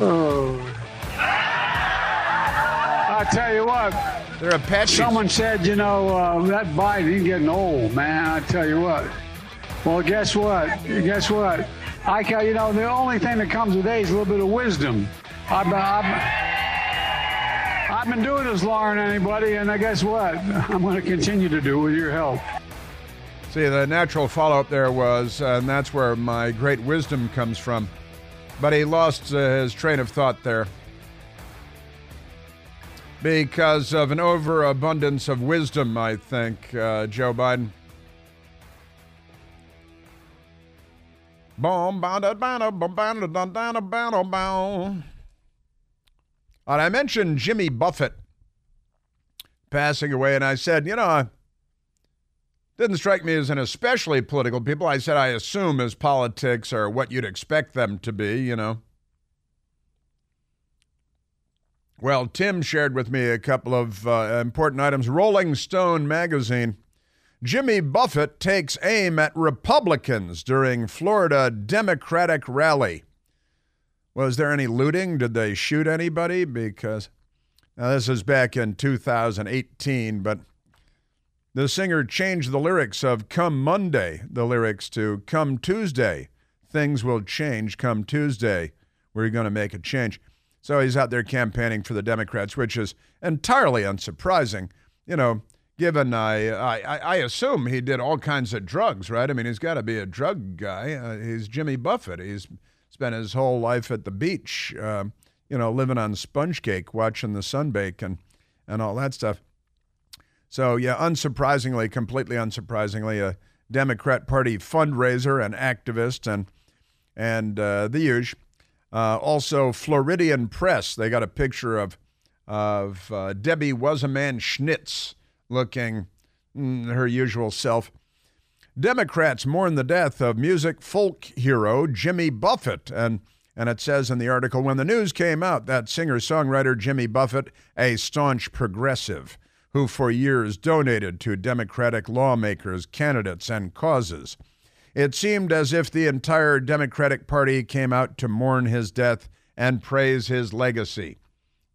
oh. I tell you what. They're Apaches. Someone said, you know, uh, that Biden, he's getting old, man. I tell you what. Well, guess what? Guess what? I, can, you know, the only thing that comes with age is a little bit of wisdom. I've, I've, I've been doing this than anybody, and I guess what? I'm going to continue to do with your help. See, the natural follow up there was, uh, and that's where my great wisdom comes from. But he lost uh, his train of thought there because of an overabundance of wisdom, I think, uh, Joe Biden. And I mentioned Jimmy Buffett passing away, and I said, you know, didn't strike me as an especially political people. I said I assume his politics are what you'd expect them to be, you know. Well, Tim shared with me a couple of uh, important items. Rolling Stone magazine. Jimmy Buffett takes aim at Republicans during Florida Democratic rally. Was there any looting? Did they shoot anybody? Because now this is back in 2018, but the singer changed the lyrics of Come Monday, the lyrics to Come Tuesday. Things will change come Tuesday. We're going to make a change. So he's out there campaigning for the Democrats, which is entirely unsurprising. You know, given I, I, I assume he did all kinds of drugs, right? I mean, he's got to be a drug guy. Uh, he's Jimmy Buffett. He's spent his whole life at the beach, uh, you know, living on sponge cake, watching the sun bake and, and all that stuff. So, yeah, unsurprisingly, completely unsurprisingly, a Democrat Party fundraiser and activist and, and uh, the huge. Uh, also, Floridian Press, they got a picture of, of uh, Debbie Wasserman Schultz looking mm, her usual self. Democrats mourn the death of music folk hero Jimmy Buffett. And, and it says in the article when the news came out that singer songwriter Jimmy Buffett, a staunch progressive, who for years donated to Democratic lawmakers, candidates, and causes. It seemed as if the entire Democratic Party came out to mourn his death and praise his legacy.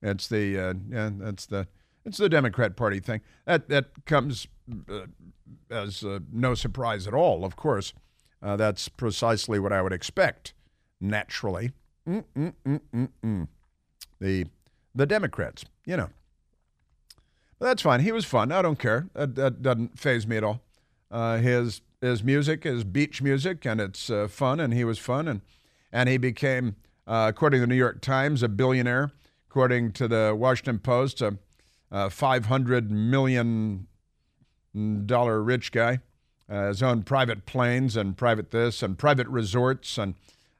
It's the uh, yeah, that's the it's the Democrat Party thing. That that comes uh, as uh, no surprise at all. Of course, uh, that's precisely what I would expect. Naturally, Mm-mm-mm-mm-mm. the the Democrats, you know. That's fine. He was fun. I don't care. That, that doesn't faze me at all. Uh, his his music is beach music, and it's uh, fun, and he was fun, and and he became, uh, according to the New York Times, a billionaire. According to the Washington Post, a, five hundred million dollar rich guy, uh, his own private planes and private this and private resorts, and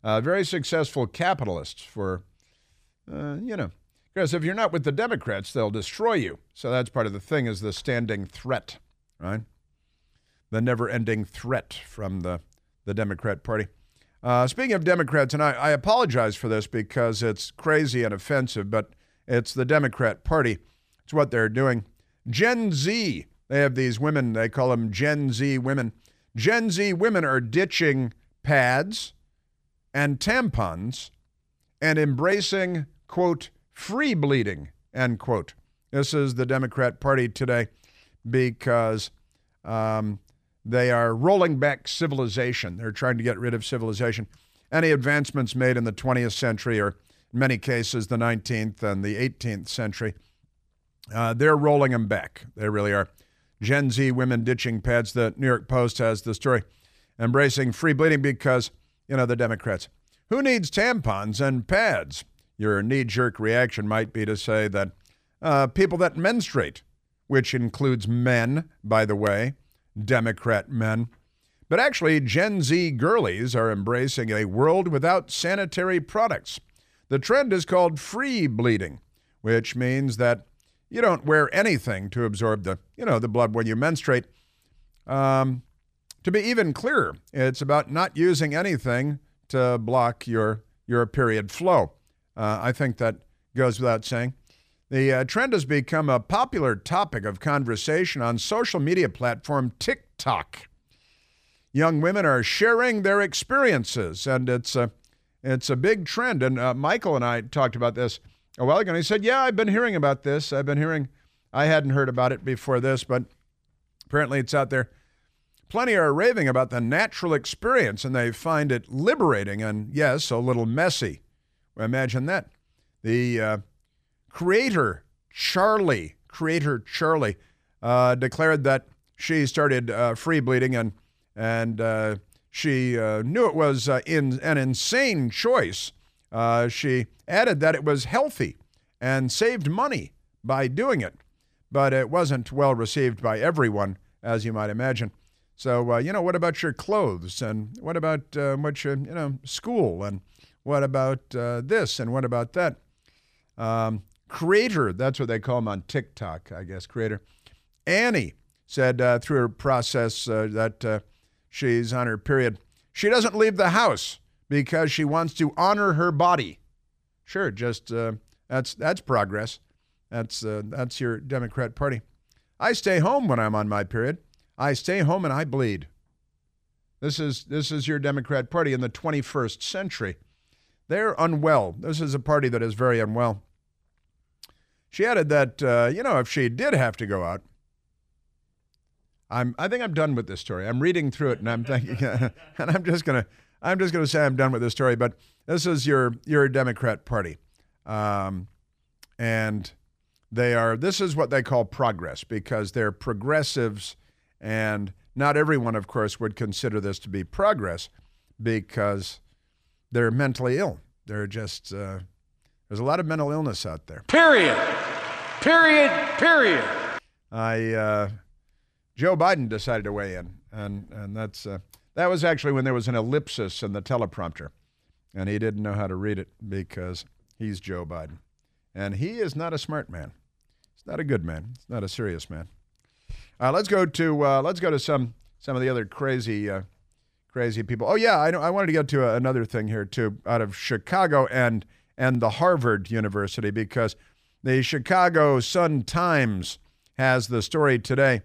a very successful capitalist for, uh, you know, because if you're not with the Democrats, they'll destroy you. So that's part of the thing is the standing threat, right? The never-ending threat from the, the Democrat Party. Uh, speaking of Democrats, and I, I apologize for this because it's crazy and offensive, but it's the Democrat Party. It's what they're doing. Gen Z, they have these women, they call them Gen Z women. Gen Z women are ditching pads and tampons and embracing, quote, free bleeding, end quote. This is the Democrat Party today because um, they are rolling back civilization. They're trying to get rid of civilization. Any advancements made in the 20th century, or in many cases the 19th and the 18th century, uh, they're rolling them back. They really are. Gen Z women ditching pads. The New York Post has the story embracing free bleeding because, you know, the Democrats. Who needs tampons and pads? Your knee jerk reaction might be to say that uh, people that menstruate, which includes men, by the way, Democrat men. But actually, Gen Z girlies are embracing a world without sanitary products. The trend is called free bleeding, which means that you don't wear anything to absorb the, you know, the blood when you menstruate. Um, to be even clearer, it's about not using anything to block your your period flow. Uh, I think that goes without saying. The uh, trend has become a popular topic of conversation on social media platform TikTok. young women are sharing their experiences, and it's a it's a big trend. And uh, Michael and I talked about this a while ago. And he said, "Yeah, I've been hearing about this. I've been hearing. I hadn't heard about it before this, but apparently it's out there." Plenty are raving about the natural experience, and they find it liberating and yes, a little messy. Imagine that. The uh, creator Charlie, creator Charlie, uh, declared that she started uh, free bleeding and and uh, she uh, knew it was uh, in, an insane choice. She added that it was healthy and saved money by doing it, but it wasn't well received by everyone, as you might imagine. So, you know, what about your clothes? And what about what your, you know, school? And what about this? And what about that? Um, creator, that's what they call him on TikTok, I guess, creator. Annie said through her process that She's on her period. She doesn't leave the house because she wants to honor her body. Sure, just uh, that's that's progress. That's uh, that's your Democrat Party. I stay home when I'm on my period. I stay home and I bleed. This is this is your Democrat Party in the 21st century. They're unwell. This is a party that is very unwell. She added that uh, you know if she did have to go out, I'm I think I'm done with this story. I'm reading through it and I'm thinking and I'm just gonna I'm just gonna say I'm done with this story. But this is your your Democrat Party, um, and they are this is what they call progress because they're progressives, and not everyone, of course, would consider this to be progress because they're mentally ill. They're just uh, there's a lot of mental illness out there. Period. Period. Period. I. Uh, Joe Biden decided to weigh in, and and that's uh, that was actually when there was an ellipsis in the teleprompter, and he didn't know how to read it because he's Joe Biden, and he is not a smart man. He's not a good man. He's not a serious man. Uh, let's go to uh, let's go to some some of the other crazy uh, crazy people. Oh yeah, I know, I wanted to get to another thing here too, out of Chicago and and the Harvard University because the Chicago Sun Times has the story today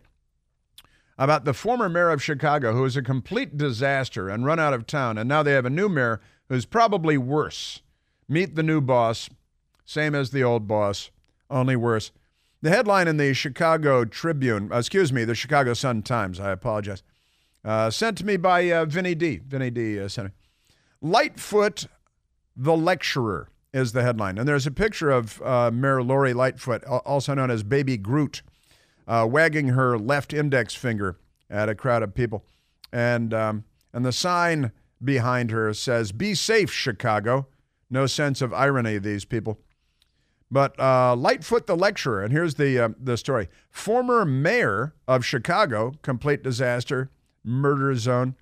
about the former mayor of Chicago who was a complete disaster and run out of town, and now they have a new mayor who's probably worse. Meet the new boss, same as the old boss, only worse. The headline in the Chicago Tribune, uh, excuse me, the Chicago Sun Times, I apologize, uh, sent to me by uh, Vinny D. Vinny D. Uh, sent Lightfoot, the lecturer, is the headline. And there's a picture of uh, Mayor Lori Lightfoot, also known as Baby Groot uh, wagging her left index finger at a crowd of people. And, um, and the sign behind her says, Be safe, Chicago. No sense of irony, these people. But uh, Lightfoot, the lecturer, and here's the, uh, the story former mayor of Chicago, complete disaster, murder zone,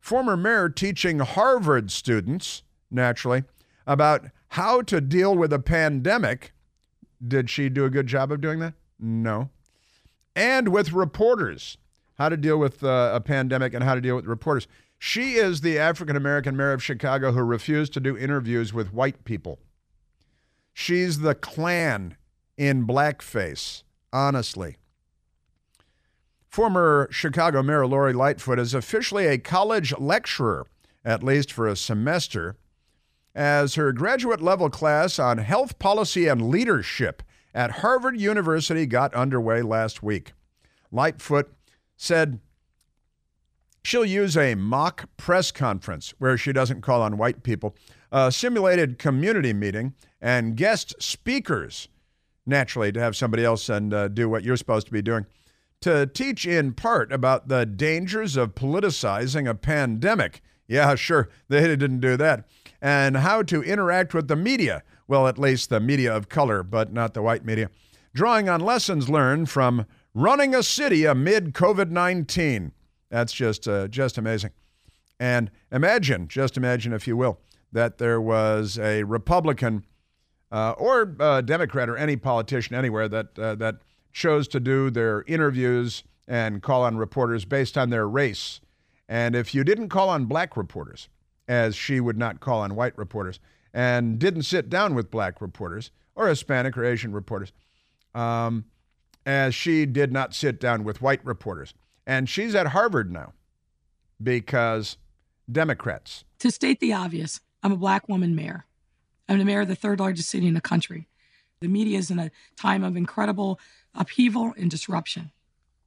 former mayor teaching Harvard students, naturally, about how to deal with a pandemic. Did she do a good job of doing that? No and with reporters, how to deal with uh, a pandemic and how to deal with reporters. She is the African American mayor of Chicago who refused to do interviews with white people. She's the Klan in blackface, honestly. Former Chicago Mayor Lori Lightfoot is officially a college lecturer, at least for a semester, as her graduate level class on health policy and leadership at Harvard University got underway last week. Lightfoot said she'll use a mock press conference where she doesn't call on white people, a simulated community meeting, and guest speakers, naturally, to have somebody else and uh, do what you're supposed to be doing, to teach in part about the dangers of politicizing a pandemic. Yeah, sure, they didn't do that. And how to interact with the media well, at least the media of color, but not the white media, drawing on lessons learned from running a city amid COVID 19. That's just, uh, just amazing. And imagine, just imagine, if you will, that there was a Republican uh, or a Democrat or any politician anywhere that, uh, that chose to do their interviews and call on reporters based on their race. And if you didn't call on black reporters, as she would not call on white reporters, and didn't sit down with black reporters or Hispanic or Asian reporters, um, as she did not sit down with white reporters. And she's at Harvard now. because Democrats. To state the obvious, I'm a black woman mayor. I'm the mayor of the third largest city in the country. The media is in a time of incredible upheaval and disruption.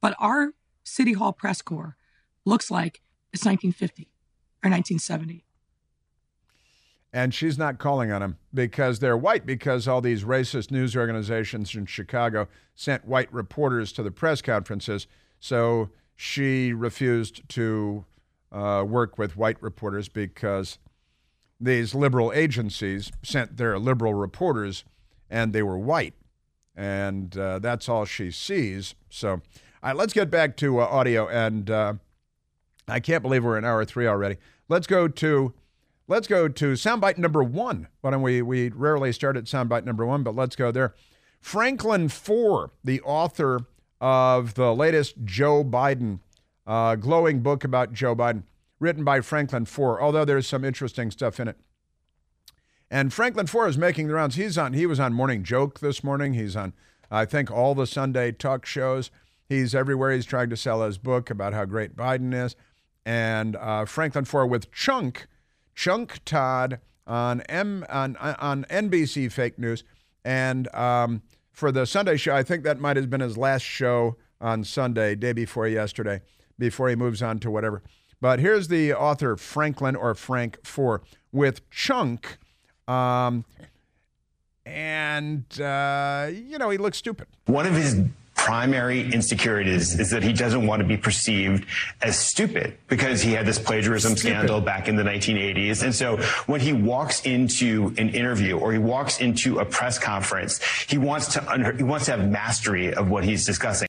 But our City Hall press corps looks like it's 1950 or 1970. And she's not calling on them because they're white, because all these racist news organizations in Chicago sent white reporters to the press conferences. So she refused to uh, work with white reporters because these liberal agencies sent their liberal reporters and they were white. And uh, that's all she sees. So, all right, let's get back to uh, audio. And uh, I can't believe we're in hour three already. Let's go to let's go to soundbite number one. Why don't we we rarely start at soundbite number one, but let's go there. Franklin Foer, the author of the latest Joe Biden uh, glowing book about Joe Biden, written by Franklin Foer, although there's some interesting stuff in it. And Franklin Foer is making the rounds. He's on. He was on Morning Joke this morning. He's on, I think, all the Sunday talk shows. He's everywhere. He's trying to sell his book about how great Biden is. And uh, Franklin Foer with Chunk, Chunk Todd on M on on NBC fake news. And um, for the Sunday show, I think that might have been his last show on Sunday, day before yesterday, before he moves on to whatever. But here's the author Franklin or Frank Foer with Chunk um, and, uh, you know, he looks stupid. One of his primary insecurities is that he doesn't want to be perceived as stupid because he had this plagiarism stupid. scandal back in the 1980s. And so when he walks into an interview or he walks into a press conference, he wants to under, he wants to have mastery of what he's discussing.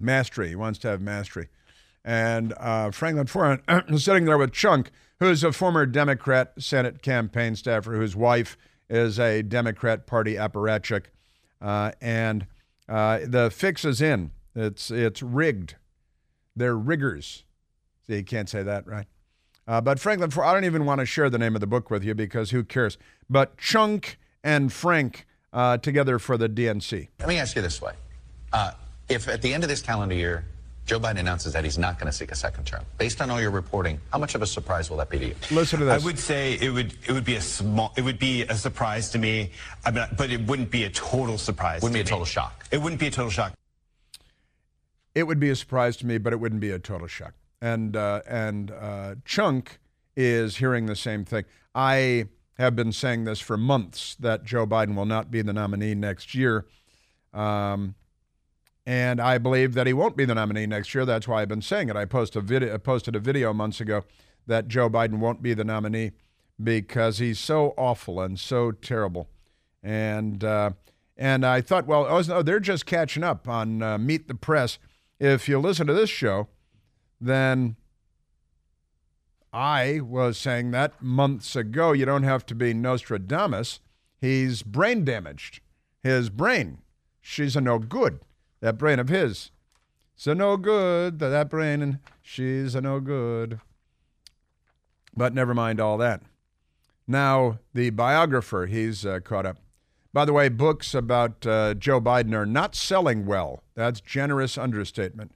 Mastery. He wants to have mastery. And uh, Franklin Foran sitting there with Chunk, who's a former Democrat Senate campaign staffer, whose wife is a Democrat Party apparatchik. Uh, and uh, the fix is in. It's, it's rigged. They're riggers. See, you can't say that, right? Uh, but Franklin, I don't even want to share the name of the book with you because who cares? But Chunk and Frank uh, together for the DNC. Let me ask you this way. Uh, if at the end of this calendar year, Joe Biden announces that he's not going to seek a second term. Based on all your reporting, how much of a surprise will that be to you? Listen to this. I would say it would it would be a small it would be a surprise to me, I mean, but it wouldn't be a total surprise. Wouldn't be a me. total shock. It wouldn't be a total shock. It would be a surprise to me, but it wouldn't be a total shock. And uh, and uh, Chunk is hearing the same thing. I have been saying this for months that Joe Biden will not be the nominee next year. Um, and I believe that he won't be the nominee next year. That's why I've been saying it. I posted a video, posted a video months ago that Joe Biden won't be the nominee because he's so awful and so terrible. And uh, and I thought, well, oh, no, they're just catching up on uh, Meet the Press. If you listen to this show, then I was saying that months ago. You don't have to be Nostradamus. He's brain damaged. His brain, she's a no good that brain of his. So no good, that that brain, and she's a no good. But never mind all that. Now, the biographer, he's uh, caught up. By the way, books about uh, Joe Biden are not selling well. That's generous understatement.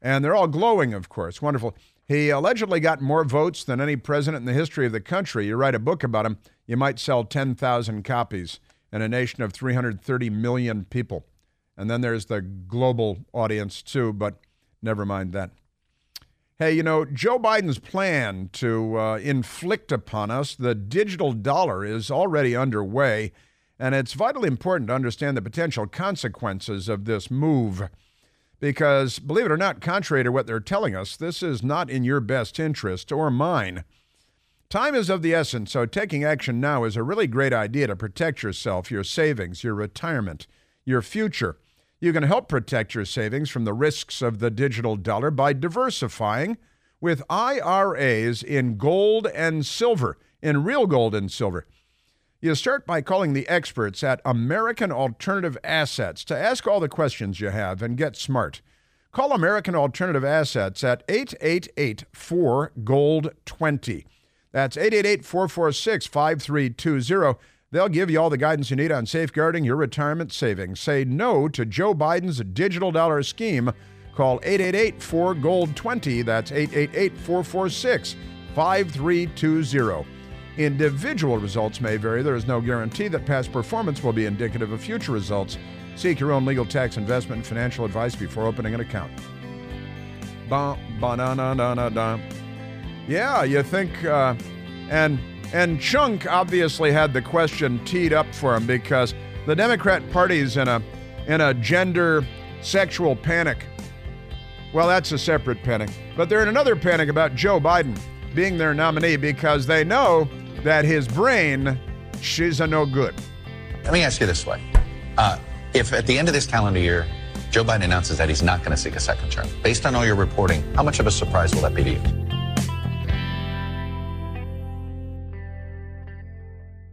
And they're all glowing, of course. Wonderful. He allegedly got more votes than any president in the history of the country. You write a book about him, you might sell 10,000 copies in a nation of 330 million people. And then there's the global audience too, but never mind that. Hey, you know, Joe Biden's plan to uh, inflict upon us the digital dollar is already underway, and it's vitally important to understand the potential consequences of this move. Because, believe it or not, contrary to what they're telling us, this is not in your best interest or mine. Time is of the essence, so taking action now is a really great idea to protect yourself, your savings, your retirement, your future. You can help protect your savings from the risks of the digital dollar by diversifying with IRAs in gold and silver, in real gold and silver. You start by calling the experts at American Alternative Assets to ask all the questions you have and get smart. Call American Alternative Assets at 888 4 Gold 20. That's 888 446 5320. They'll give you all the guidance you need on safeguarding your retirement savings. Say no to Joe Biden's digital dollar scheme. Call 888 4 Gold 20. That's 888 446 5320. Individual results may vary. There is no guarantee that past performance will be indicative of future results. Seek your own legal tax investment and financial advice before opening an account. Ba, ba, na, na, na, na. Yeah, you think, uh, and and Chunk obviously had the question teed up for him because the Democrat Party's in a in a gender sexual panic. Well, that's a separate panic, but they're in another panic about Joe Biden being their nominee because they know that his brain, she's a no good. Let me ask you this way. Uh, if at the end of this calendar year, Joe Biden announces that he's not going to seek a second term, based on all your reporting, how much of a surprise will that be to you?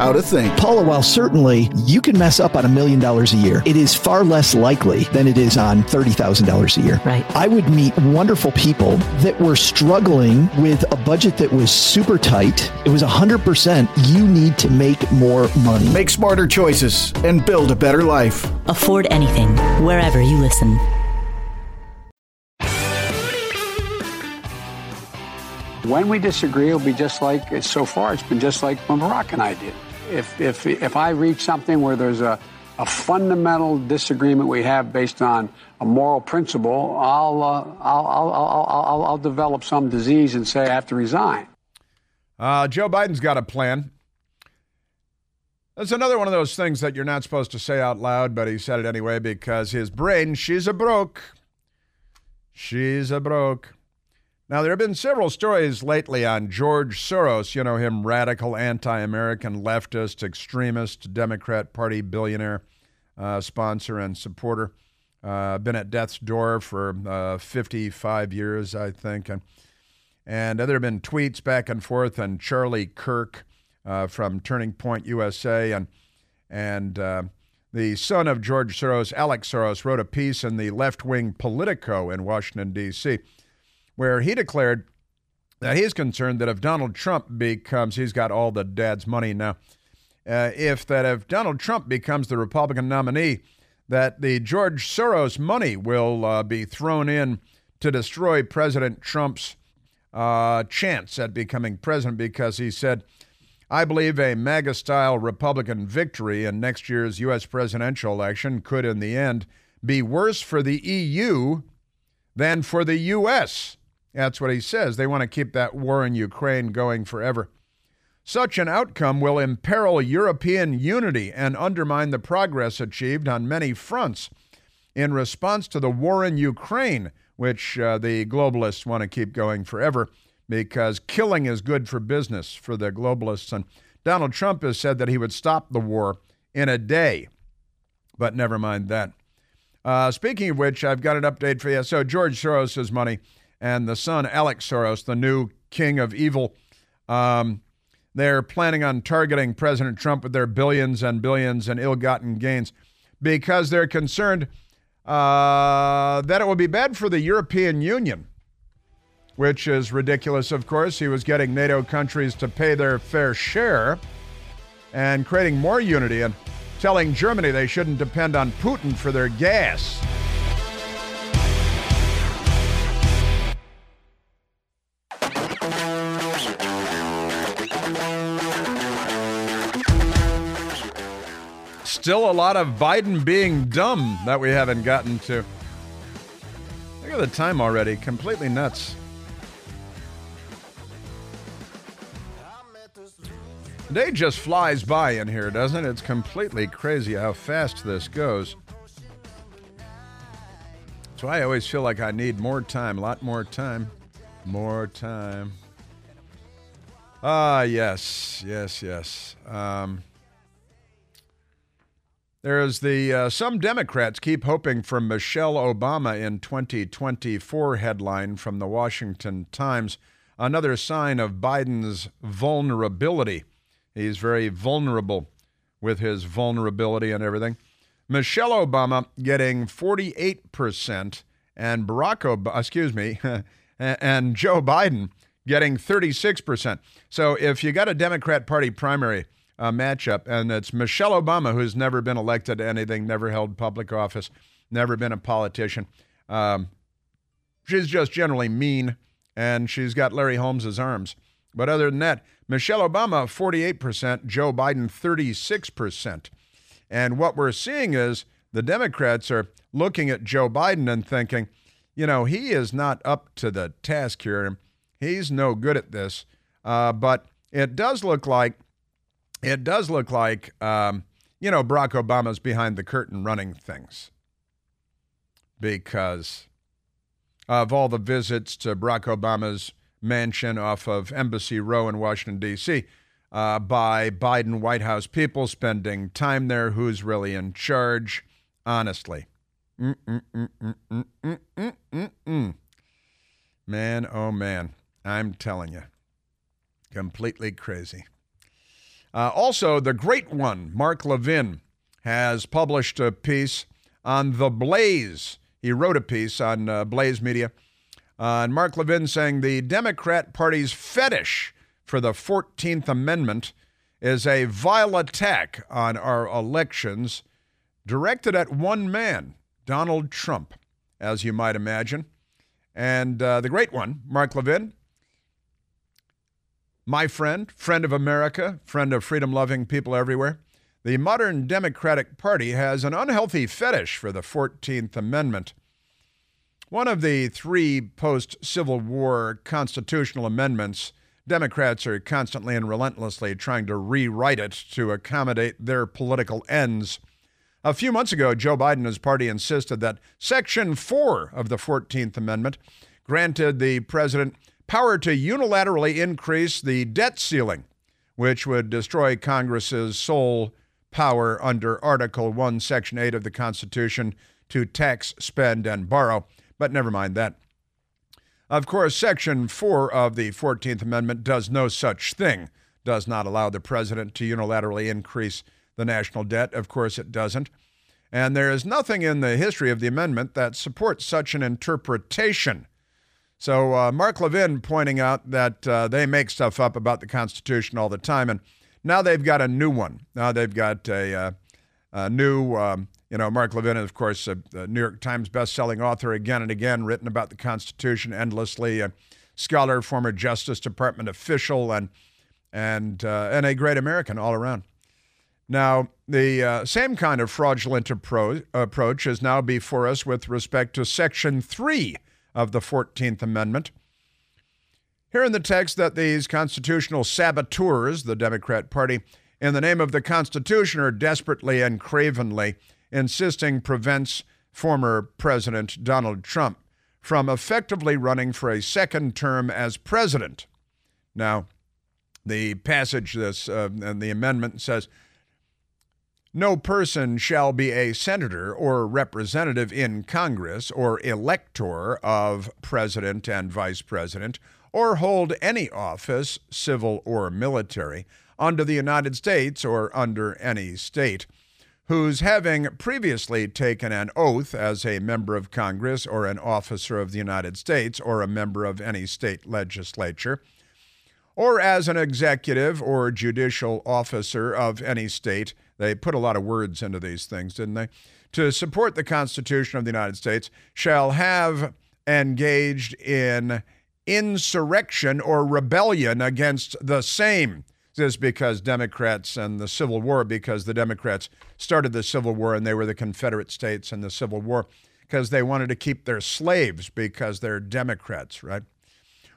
how to think. Paula, while certainly you can mess up on a million dollars a year, it is far less likely than it is on $30,000 a year. Right. I would meet wonderful people that were struggling with a budget that was super tight. It was 100% you need to make more money. Make smarter choices and build a better life. Afford anything, wherever you listen. When we disagree, it'll be just like so far. It's been just like when Barack and I did. If if if I reach something where there's a a fundamental disagreement we have based on a moral principle, I'll uh, I'll, I'll, I'll, I'll I'll develop some disease and say I have to resign. Uh, Joe Biden's got a plan. That's another one of those things that you're not supposed to say out loud, but he said it anyway because his brain, she's a broke. She's a broke. Now, there have been several stories lately on George Soros, you know, him radical, anti American, leftist, extremist, Democrat Party billionaire, uh, sponsor, and supporter. Uh, been at death's door for uh, 55 years, I think. And, and there have been tweets back and forth, and Charlie Kirk uh, from Turning Point USA and, and uh, the son of George Soros, Alex Soros, wrote a piece in the left wing Politico in Washington, D.C where he declared that he's concerned that if Donald Trump becomes, he's got all the dad's money now, uh, if that if Donald Trump becomes the Republican nominee, that the George Soros money will uh, be thrown in to destroy President Trump's uh, chance at becoming president because he said, I believe a MAGA style Republican victory in next year's U.S. presidential election could, in the end, be worse for the EU than for the U.S. That's what he says. They want to keep that war in Ukraine going forever. Such an outcome will imperil European unity and undermine the progress achieved on many fronts in response to the war in Ukraine, which uh, the globalists want to keep going forever because killing is good for business for the globalists. And Donald Trump has said that he would stop the war in a day. But never mind that. Uh, speaking of which, I've got an update for you. So, George Soros' money and the son, Alex Soros, the new king of evil. Um, they're planning on targeting President Trump with their billions and billions and ill gotten gains because they're concerned uh, that it will be bad for the European Union, which is ridiculous, of course. He was getting NATO countries to pay their fair share and creating more unity and telling Germany they shouldn't depend on Putin for their gas. Still a lot of Biden being dumb that we haven't gotten to. Look at the time already. Completely nuts. Day just flies by in here, doesn't it? It's completely crazy how fast this goes. So I always feel like I need more time, a lot more time. More time. Ah, yes, yes, yes. Um, there's the uh, some Democrats keep hoping for Michelle Obama in 2024 headline from the Washington Times. Another sign of Biden's vulnerability. He's very vulnerable with his vulnerability and everything. Michelle Obama getting 48%, and Barack Obama, excuse me, and Joe Biden getting 36%. So if you got a Democrat Party primary uh, matchup, and it's Michelle Obama, who's never been elected to anything, never held public office, never been a politician. Um, she's just generally mean, and she's got Larry Holmes's arms. But other than that, Michelle Obama, 48%, Joe Biden, 36%. And what we're seeing is the Democrats are looking at Joe Biden and thinking, you know, he is not up to the task here. He's no good at this. Uh, but it does look like, it does look like, um, you know, Barack Obama's behind the curtain running things because of all the visits to Barack Obama's mansion off of Embassy Row in Washington, D.C., uh, by Biden White House people spending time there. Who's really in charge? Honestly. Man, oh man, I'm telling you, completely crazy. Uh, also, the great one, Mark Levin, has published a piece on the Blaze. He wrote a piece on uh, Blaze Media uh, and Mark Levin saying the Democrat Party's fetish for the 14th Amendment is a vile attack on our elections directed at one man, Donald Trump, as you might imagine. And uh, the great one, Mark Levin, my friend, friend of America, friend of freedom loving people everywhere. The modern Democratic Party has an unhealthy fetish for the 14th Amendment. One of the three post Civil War constitutional amendments, Democrats are constantly and relentlessly trying to rewrite it to accommodate their political ends. A few months ago, Joe Biden and his party insisted that Section 4 of the 14th Amendment granted the president power to unilaterally increase the debt ceiling, which would destroy Congress's sole power under Article 1, Section 8 of the Constitution to tax, spend, and borrow. But never mind that. Of course, Section 4 of the 14th Amendment does no such thing, does not allow the president to unilaterally increase the national debt. Of course, it doesn't. And there is nothing in the history of the amendment that supports such an interpretation. So, uh, Mark Levin pointing out that uh, they make stuff up about the Constitution all the time, and now they've got a new one. Now they've got a, uh, a new um, you know, Mark Levin, is of course, a, a New York Times best-selling author again and again, written about the Constitution endlessly, a scholar, former Justice Department official, and and uh, and a great American all around. Now, the uh, same kind of fraudulent appro- approach is now before us with respect to Section 3 of the 14th Amendment. Here in the text that these constitutional saboteurs, the Democrat Party, in the name of the Constitution, are desperately and cravenly insisting prevents former President Donald Trump from effectively running for a second term as president. Now, the passage this uh, and the amendment says no person shall be a senator or representative in Congress or elector of president and vice president or hold any office, civil or military, under the United States or under any state who's having previously taken an oath as a member of Congress or an officer of the United States or a member of any state legislature, or as an executive or judicial officer of any state. They put a lot of words into these things, didn't they? To support the Constitution of the United States, shall have engaged in insurrection or rebellion against the same this because Democrats and the Civil War, because the Democrats started the Civil War and they were the Confederate States in the Civil War, because they wanted to keep their slaves because they're Democrats, right?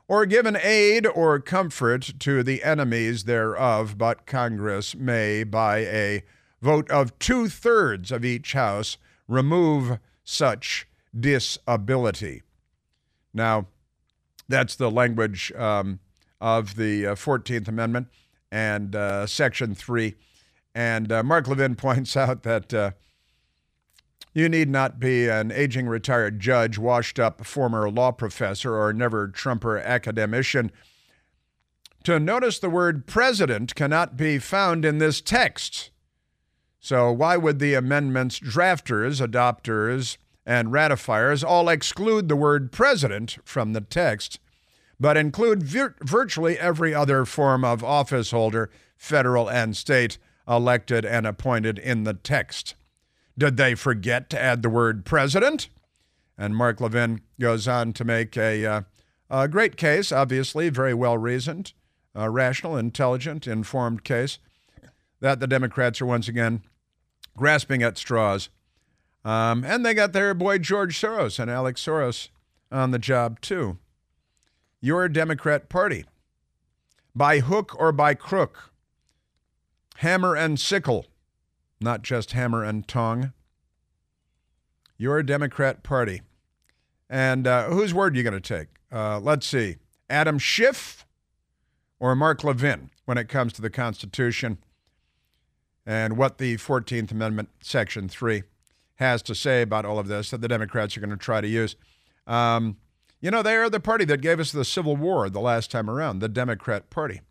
Or given aid or comfort to the enemies thereof, but Congress may, by a vote of two thirds of each House, remove such disability. Now, that's the language um, of the uh, 14th Amendment and uh, Section 3. And uh, Mark Levin points out that uh, you need not be an aging retired judge, washed up former law professor, or never Trumper academician to notice the word president cannot be found in this text. So, why would the amendment's drafters, adopters, and ratifiers all exclude the word president from the text, but include vir- virtually every other form of office holder, federal and state, elected and appointed in the text? Did they forget to add the word president? And Mark Levin goes on to make a, uh, a great case, obviously, very well reasoned, uh, rational, intelligent, informed case that the Democrats are once again grasping at straws. Um, and they got their boy George Soros and Alex Soros on the job, too. Your Democrat Party, by hook or by crook, hammer and sickle, not just hammer and tongue. Your Democrat Party. And uh, whose word are you going to take? Uh, let's see. Adam Schiff or Mark Levin when it comes to the Constitution and what the 14th Amendment, Section 3, has to say about all of this that the Democrats are going to try to use. Um, you know, they are the party that gave us the Civil War the last time around, the Democrat Party.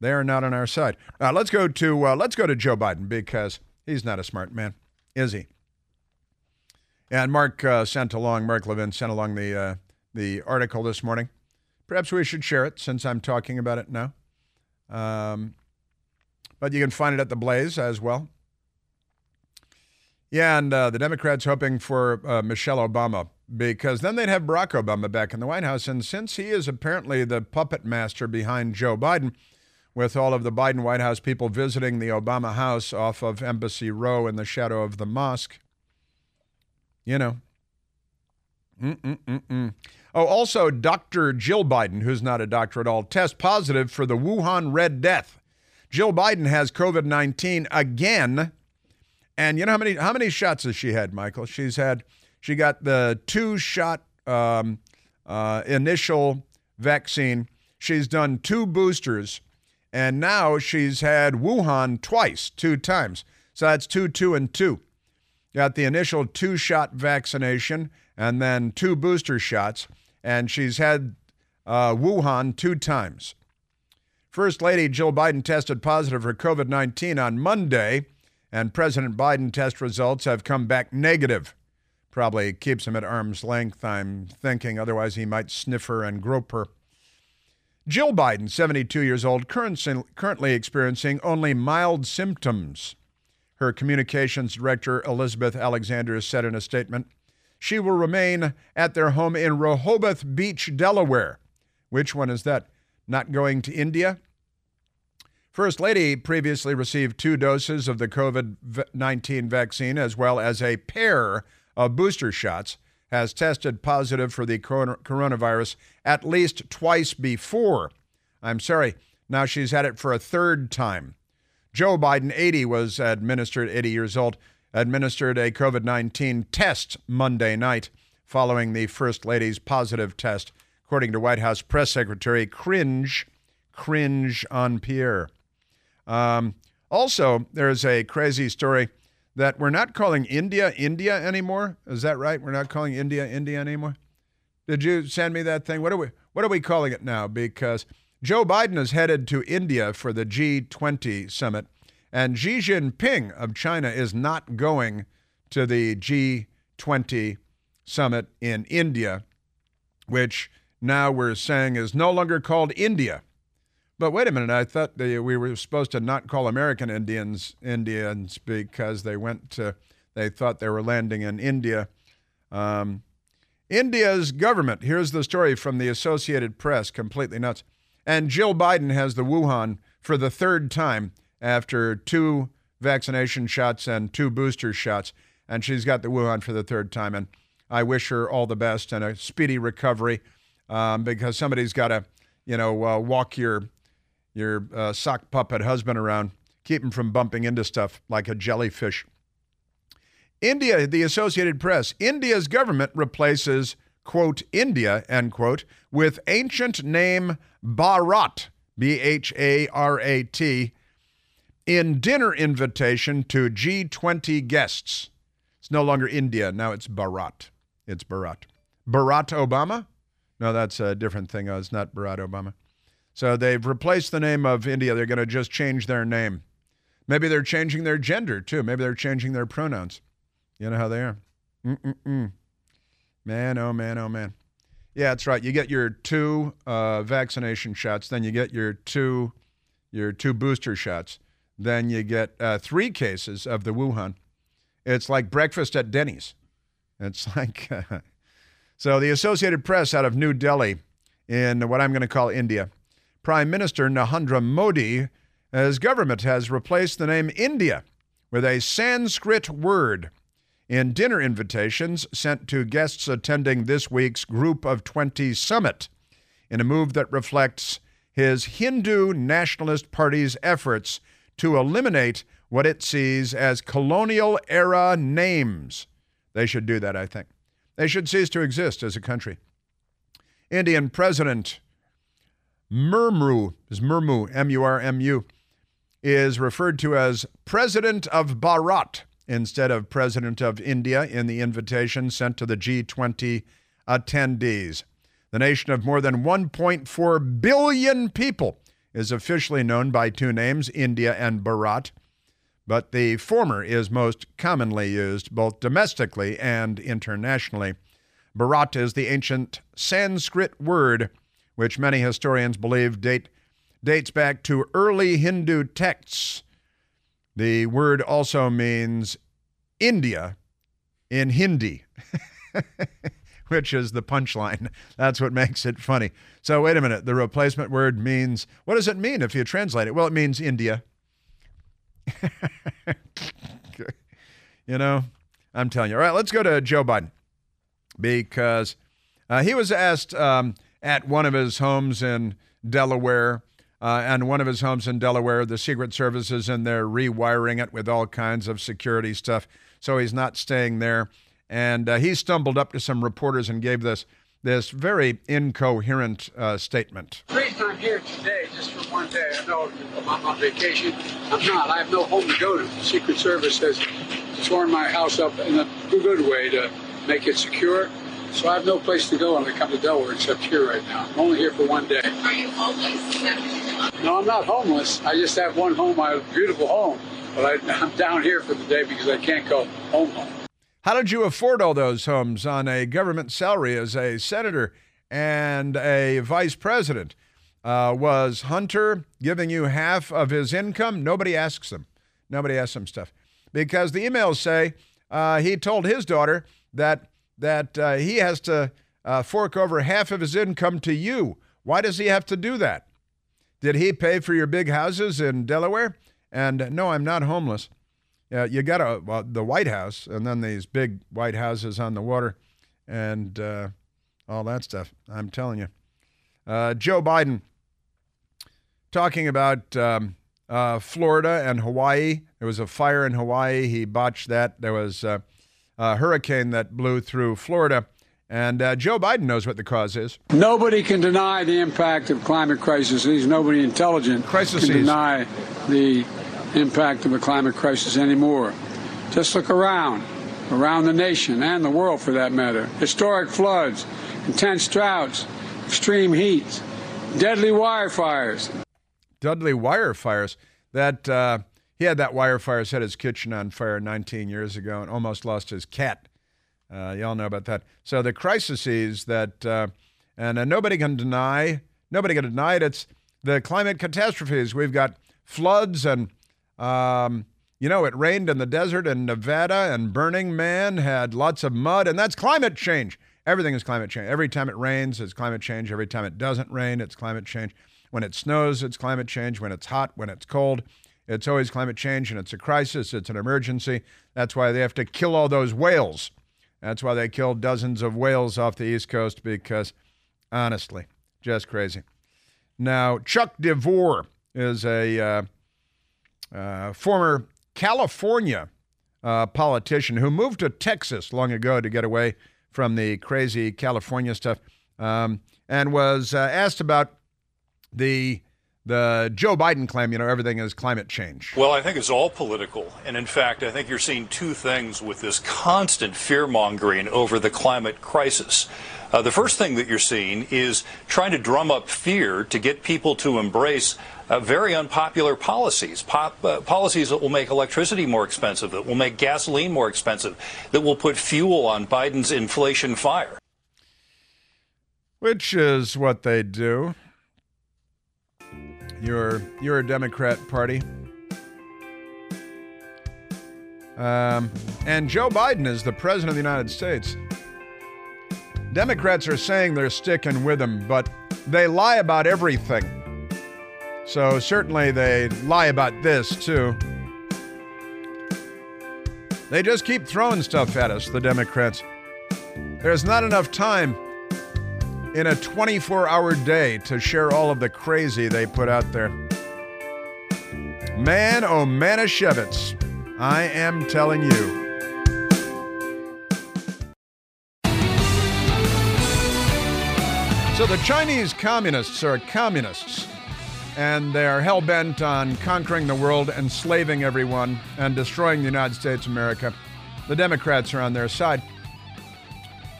They are not on our side. Uh, let's go to uh, let's go to Joe Biden because he's not a smart man, is he? And Mark uh, sent along, Mark Levin sent along the uh, the article this morning. Perhaps we should share it since I'm talking about it now. Um, but you can find it at the Blaze as well. Yeah, and uh, the Democrats hoping for uh, Michelle Obama because then they'd have Barack Obama back in the White House. And since he is apparently the puppet master behind Joe Biden, with all of the Biden White House people visiting the Obama house off of Embassy Row in the shadow of the mosque, you know. Mm-mm-mm-mm. Oh, also, Dr. Jill Biden, who's not a doctor at all, test positive for the Wuhan Red Death. Jill Biden has COVID 19 again. And you know how many how many shots has she had, Michael? She's had she got the two shot um, uh, initial vaccine. She's done two boosters, and now she's had Wuhan twice, two times. So that's two, two, and two. Got the initial two shot vaccination and then two booster shots, and she's had uh, Wuhan two times. First Lady Jill Biden tested positive for COVID 19 on Monday, and President Biden test results have come back negative. Probably keeps him at arm's length, I'm thinking, otherwise, he might sniff her and grope her. Jill Biden, 72 years old, currently experiencing only mild symptoms. Her communications director, Elizabeth Alexander, said in a statement she will remain at their home in Rehoboth Beach, Delaware. Which one is that? Not going to India? First Lady previously received two doses of the COVID 19 vaccine as well as a pair of booster shots, has tested positive for the coronavirus at least twice before. I'm sorry, now she's had it for a third time. Joe Biden, 80, was administered, 80 years old, administered a COVID 19 test Monday night following the First Lady's positive test, according to White House Press Secretary Cringe, cringe on Pierre. Um, also, there's a crazy story that we're not calling India India anymore. Is that right? We're not calling India India anymore. Did you send me that thing? What are we What are we calling it now? Because Joe Biden is headed to India for the G20 summit, and Xi Jinping of China is not going to the G20 summit in India, which now we're saying is no longer called India. But wait a minute, I thought they, we were supposed to not call American Indians Indians because they went to, they thought they were landing in India. Um, India's government, here's the story from the Associated Press, completely nuts. And Jill Biden has the Wuhan for the third time after two vaccination shots and two booster shots. And she's got the Wuhan for the third time. And I wish her all the best and a speedy recovery um, because somebody's got to, you know, uh, walk your your uh, sock puppet husband around, keep him from bumping into stuff like a jellyfish. India, the Associated Press, India's government replaces, quote, India, end quote, with ancient name Bharat, B H A R A T, in dinner invitation to G20 guests. It's no longer India, now it's Bharat. It's Bharat. Barack Obama? No, that's a different thing. Oh, it's not Barack Obama. So they've replaced the name of India. They're going to just change their name. Maybe they're changing their gender too. Maybe they're changing their pronouns. You know how they are. Mm-mm-mm. Man, oh man, oh man. Yeah, that's right. You get your two uh, vaccination shots, then you get your two, your two booster shots, then you get uh, three cases of the Wuhan. It's like breakfast at Denny's. It's like so. The Associated Press out of New Delhi, in what I'm going to call India, Prime Minister Narendra Modi, government has replaced the name India with a Sanskrit word in dinner invitations sent to guests attending this week's Group of 20 summit, in a move that reflects his Hindu Nationalist Party's efforts to eliminate what it sees as colonial era names. They should do that, I think. They should cease to exist as a country. Indian President Murmu is Murmu, M U R M U, is referred to as President of Bharat instead of President of India in the invitation sent to the G20 attendees. The nation of more than 1.4 billion people is officially known by two names, India and Bharat, but the former is most commonly used both domestically and internationally. Bharat is the ancient Sanskrit word which many historians believe date, dates back to early Hindu texts. The word also means India in Hindi. which is the punchline. That's what makes it funny. So, wait a minute. The replacement word means what does it mean if you translate it? Well, it means India. you know, I'm telling you. All right, let's go to Joe Biden because uh, he was asked um, at one of his homes in Delaware. Uh, and one of his homes in Delaware, the Secret Service is in there rewiring it with all kinds of security stuff. So he's not staying there. And uh, he stumbled up to some reporters and gave this this very incoherent uh, statement. The reason I'm here today, just for one day, I know I'm on vacation. I'm not. I have no home to go to. The Secret Service has torn my house up in a good way to make it secure. So I have no place to go when I come to Delaware except here right now. I'm only here for one day. Are you homeless? No, I'm not homeless. I just have one home, my beautiful home. But I, I'm down here for the day because I can't go home home. How did you afford all those homes on a government salary as a senator and a vice president? Uh, was Hunter giving you half of his income? Nobody asks him. Nobody asks him stuff because the emails say uh, he told his daughter that that uh, he has to uh, fork over half of his income to you. Why does he have to do that? Did he pay for your big houses in Delaware? And no, I'm not homeless. Yeah, you got a, well, the White House and then these big white houses on the water and uh, all that stuff. I'm telling you. Uh, Joe Biden talking about um, uh, Florida and Hawaii. There was a fire in Hawaii. He botched that. There was uh, hurricane that blew through Florida. And uh, Joe Biden knows what the cause is. Nobody can deny the impact of climate crisis. Nobody intelligent Crises. can deny the impact of the climate crisis anymore. Just look around, around the nation and the world for that matter. Historic floods, intense droughts, extreme heat, deadly wire fires. Deadly wire fires. That uh, he had that wire fire set his kitchen on fire 19 years ago and almost lost his cat. Uh, y'all know about that. So the crises that, uh, and uh, nobody can deny, nobody can deny it. It's the climate catastrophes. We've got floods and um, you know, it rained in the desert in Nevada, and Burning Man had lots of mud, and that's climate change. Everything is climate change. Every time it rains, it's climate change. Every time it doesn't rain, it's climate change. When it snows, it's climate change. When it's hot, when it's cold, it's always climate change, and it's a crisis. It's an emergency. That's why they have to kill all those whales. That's why they killed dozens of whales off the East Coast because, honestly, just crazy. Now, Chuck DeVore is a uh, uh, former California uh, politician who moved to Texas long ago to get away from the crazy California stuff, um, and was uh, asked about the the Joe Biden claim, you know, everything is climate change. Well, I think it's all political. And in fact, I think you're seeing two things with this constant fear mongering over the climate crisis. Uh, the first thing that you're seeing is trying to drum up fear to get people to embrace uh, very unpopular policies, Pop, uh, policies that will make electricity more expensive, that will make gasoline more expensive, that will put fuel on Biden's inflation fire. Which is what they do. You're you're a Democrat party. Um, and Joe Biden is the president of the United States. Democrats are saying they're sticking with him, but they lie about everything. So certainly they lie about this too. They just keep throwing stuff at us, the Democrats. There's not enough time in a 24 hour day to share all of the crazy they put out there. Man, oh, Manischewitz, I am telling you. So the Chinese communists are communists, and they are hell bent on conquering the world, enslaving everyone, and destroying the United States of America. The Democrats are on their side.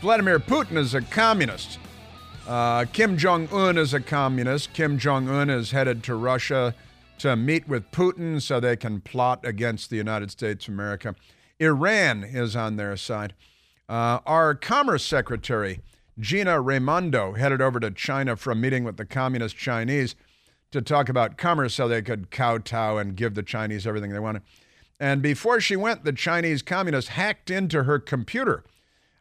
Vladimir Putin is a communist. Uh, Kim Jong un is a communist. Kim Jong un is headed to Russia to meet with Putin so they can plot against the United States of America. Iran is on their side. Uh, our Commerce Secretary, Gina Raimondo, headed over to China for a meeting with the Communist Chinese to talk about commerce so they could kowtow and give the Chinese everything they wanted. And before she went, the Chinese communists hacked into her computer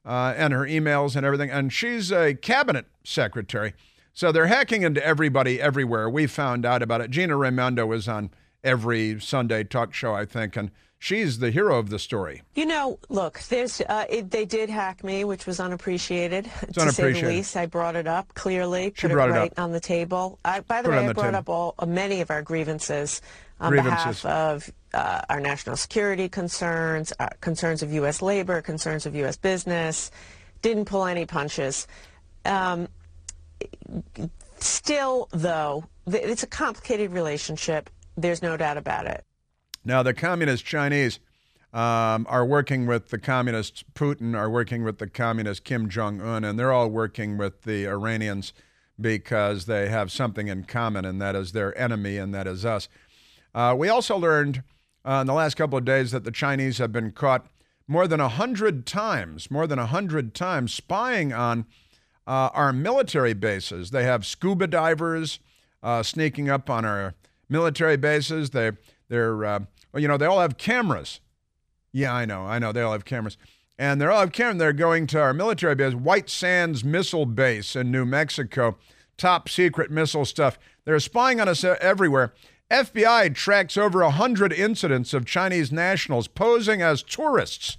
uh, and her emails and everything. And she's a cabinet secretary. So they're hacking into everybody everywhere. We found out about it. Gina Raimondo was on every Sunday talk show, I think, and she's the hero of the story. You know, look, there's uh, it, they did hack me, which was unappreciated, It's to say unappreciated. the least. I brought it up clearly, She put brought it it right up. on the table. I, by the Put way, I brought table. up all, uh, many of our grievances on behalf of uh, our national security concerns, uh, concerns of U.S. labor, concerns of U.S. business. Didn't pull any punches. Um, still, though, th- it's a complicated relationship. There's no doubt about it. Now, the communist Chinese um, are working with the communist Putin, are working with the communist Kim Jong un, and they're all working with the Iranians because they have something in common, and that is their enemy, and that is us. Uh, we also learned uh, in the last couple of days that the Chinese have been caught more than a hundred times, more than a hundred times spying on uh, our military bases. They have scuba divers uh, sneaking up on our military bases. They, they're, uh, you know, they all have cameras. Yeah, I know, I know. They all have cameras, and they're all have cameras. They're going to our military base, White Sands Missile Base in New Mexico, top secret missile stuff. They're spying on us everywhere. FBI tracks over a hundred incidents of Chinese nationals posing as tourists.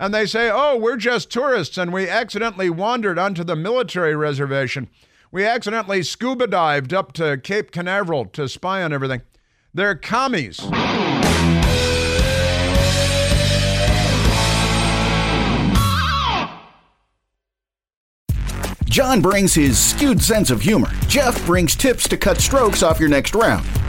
And they say, oh, we're just tourists and we accidentally wandered onto the military reservation. We accidentally scuba dived up to Cape Canaveral to spy on everything. They're commies. John brings his skewed sense of humor. Jeff brings tips to cut strokes off your next round.